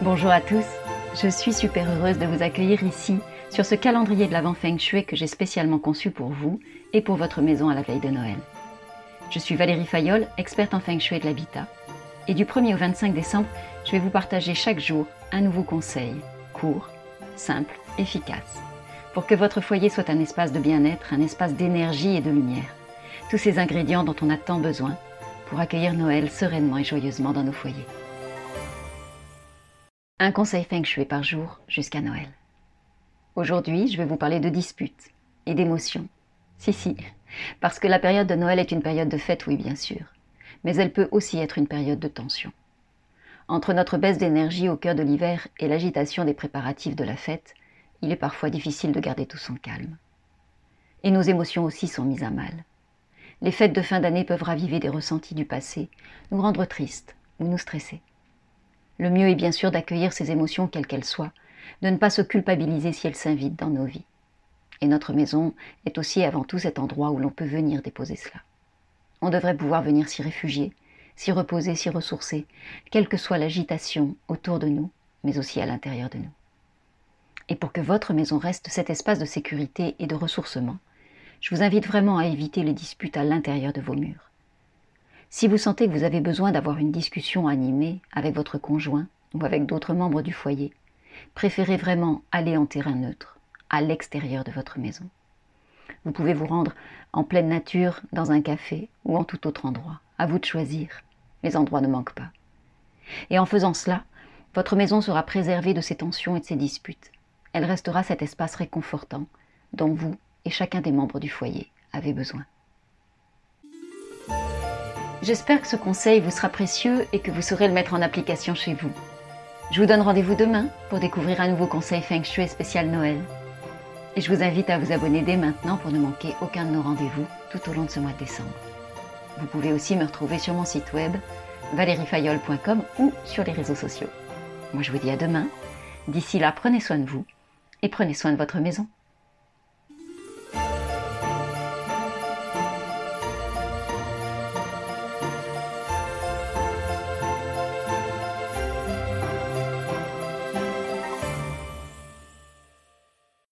Bonjour à tous, je suis super heureuse de vous accueillir ici sur ce calendrier de l'Avent Feng Shui que j'ai spécialement conçu pour vous et pour votre maison à la veille de Noël. Je suis Valérie Fayolle, experte en Feng Shui de l'habitat, et du 1er au 25 décembre, je vais vous partager chaque jour un nouveau conseil, court, simple, efficace, pour que votre foyer soit un espace de bien-être, un espace d'énergie et de lumière. Tous ces ingrédients dont on a tant besoin pour accueillir Noël sereinement et joyeusement dans nos foyers. Un conseil feng shui par jour jusqu'à Noël. Aujourd'hui, je vais vous parler de disputes et d'émotions. Si, si, parce que la période de Noël est une période de fête, oui, bien sûr, mais elle peut aussi être une période de tension. Entre notre baisse d'énergie au cœur de l'hiver et l'agitation des préparatifs de la fête, il est parfois difficile de garder tout son calme. Et nos émotions aussi sont mises à mal. Les fêtes de fin d'année peuvent raviver des ressentis du passé, nous rendre tristes ou nous stresser. Le mieux est bien sûr d'accueillir ces émotions quelles qu'elles soient, de ne pas se culpabiliser si elles s'invitent dans nos vies. Et notre maison est aussi avant tout cet endroit où l'on peut venir déposer cela. On devrait pouvoir venir s'y réfugier, s'y reposer, s'y ressourcer, quelle que soit l'agitation autour de nous, mais aussi à l'intérieur de nous. Et pour que votre maison reste cet espace de sécurité et de ressourcement, je vous invite vraiment à éviter les disputes à l'intérieur de vos murs. Si vous sentez que vous avez besoin d'avoir une discussion animée avec votre conjoint ou avec d'autres membres du foyer, préférez vraiment aller en terrain neutre, à l'extérieur de votre maison. Vous pouvez vous rendre en pleine nature, dans un café ou en tout autre endroit. À vous de choisir. Les endroits ne manquent pas. Et en faisant cela, votre maison sera préservée de ces tensions et de ces disputes. Elle restera cet espace réconfortant dont vous et chacun des membres du foyer avait besoin. J'espère que ce conseil vous sera précieux et que vous saurez le mettre en application chez vous. Je vous donne rendez-vous demain pour découvrir un nouveau conseil Feng Shui spécial Noël. Et je vous invite à vous abonner dès maintenant pour ne manquer aucun de nos rendez-vous tout au long de ce mois de décembre. Vous pouvez aussi me retrouver sur mon site web valeriefayol.com ou sur les réseaux sociaux. Moi je vous dis à demain. D'ici là, prenez soin de vous et prenez soin de votre maison.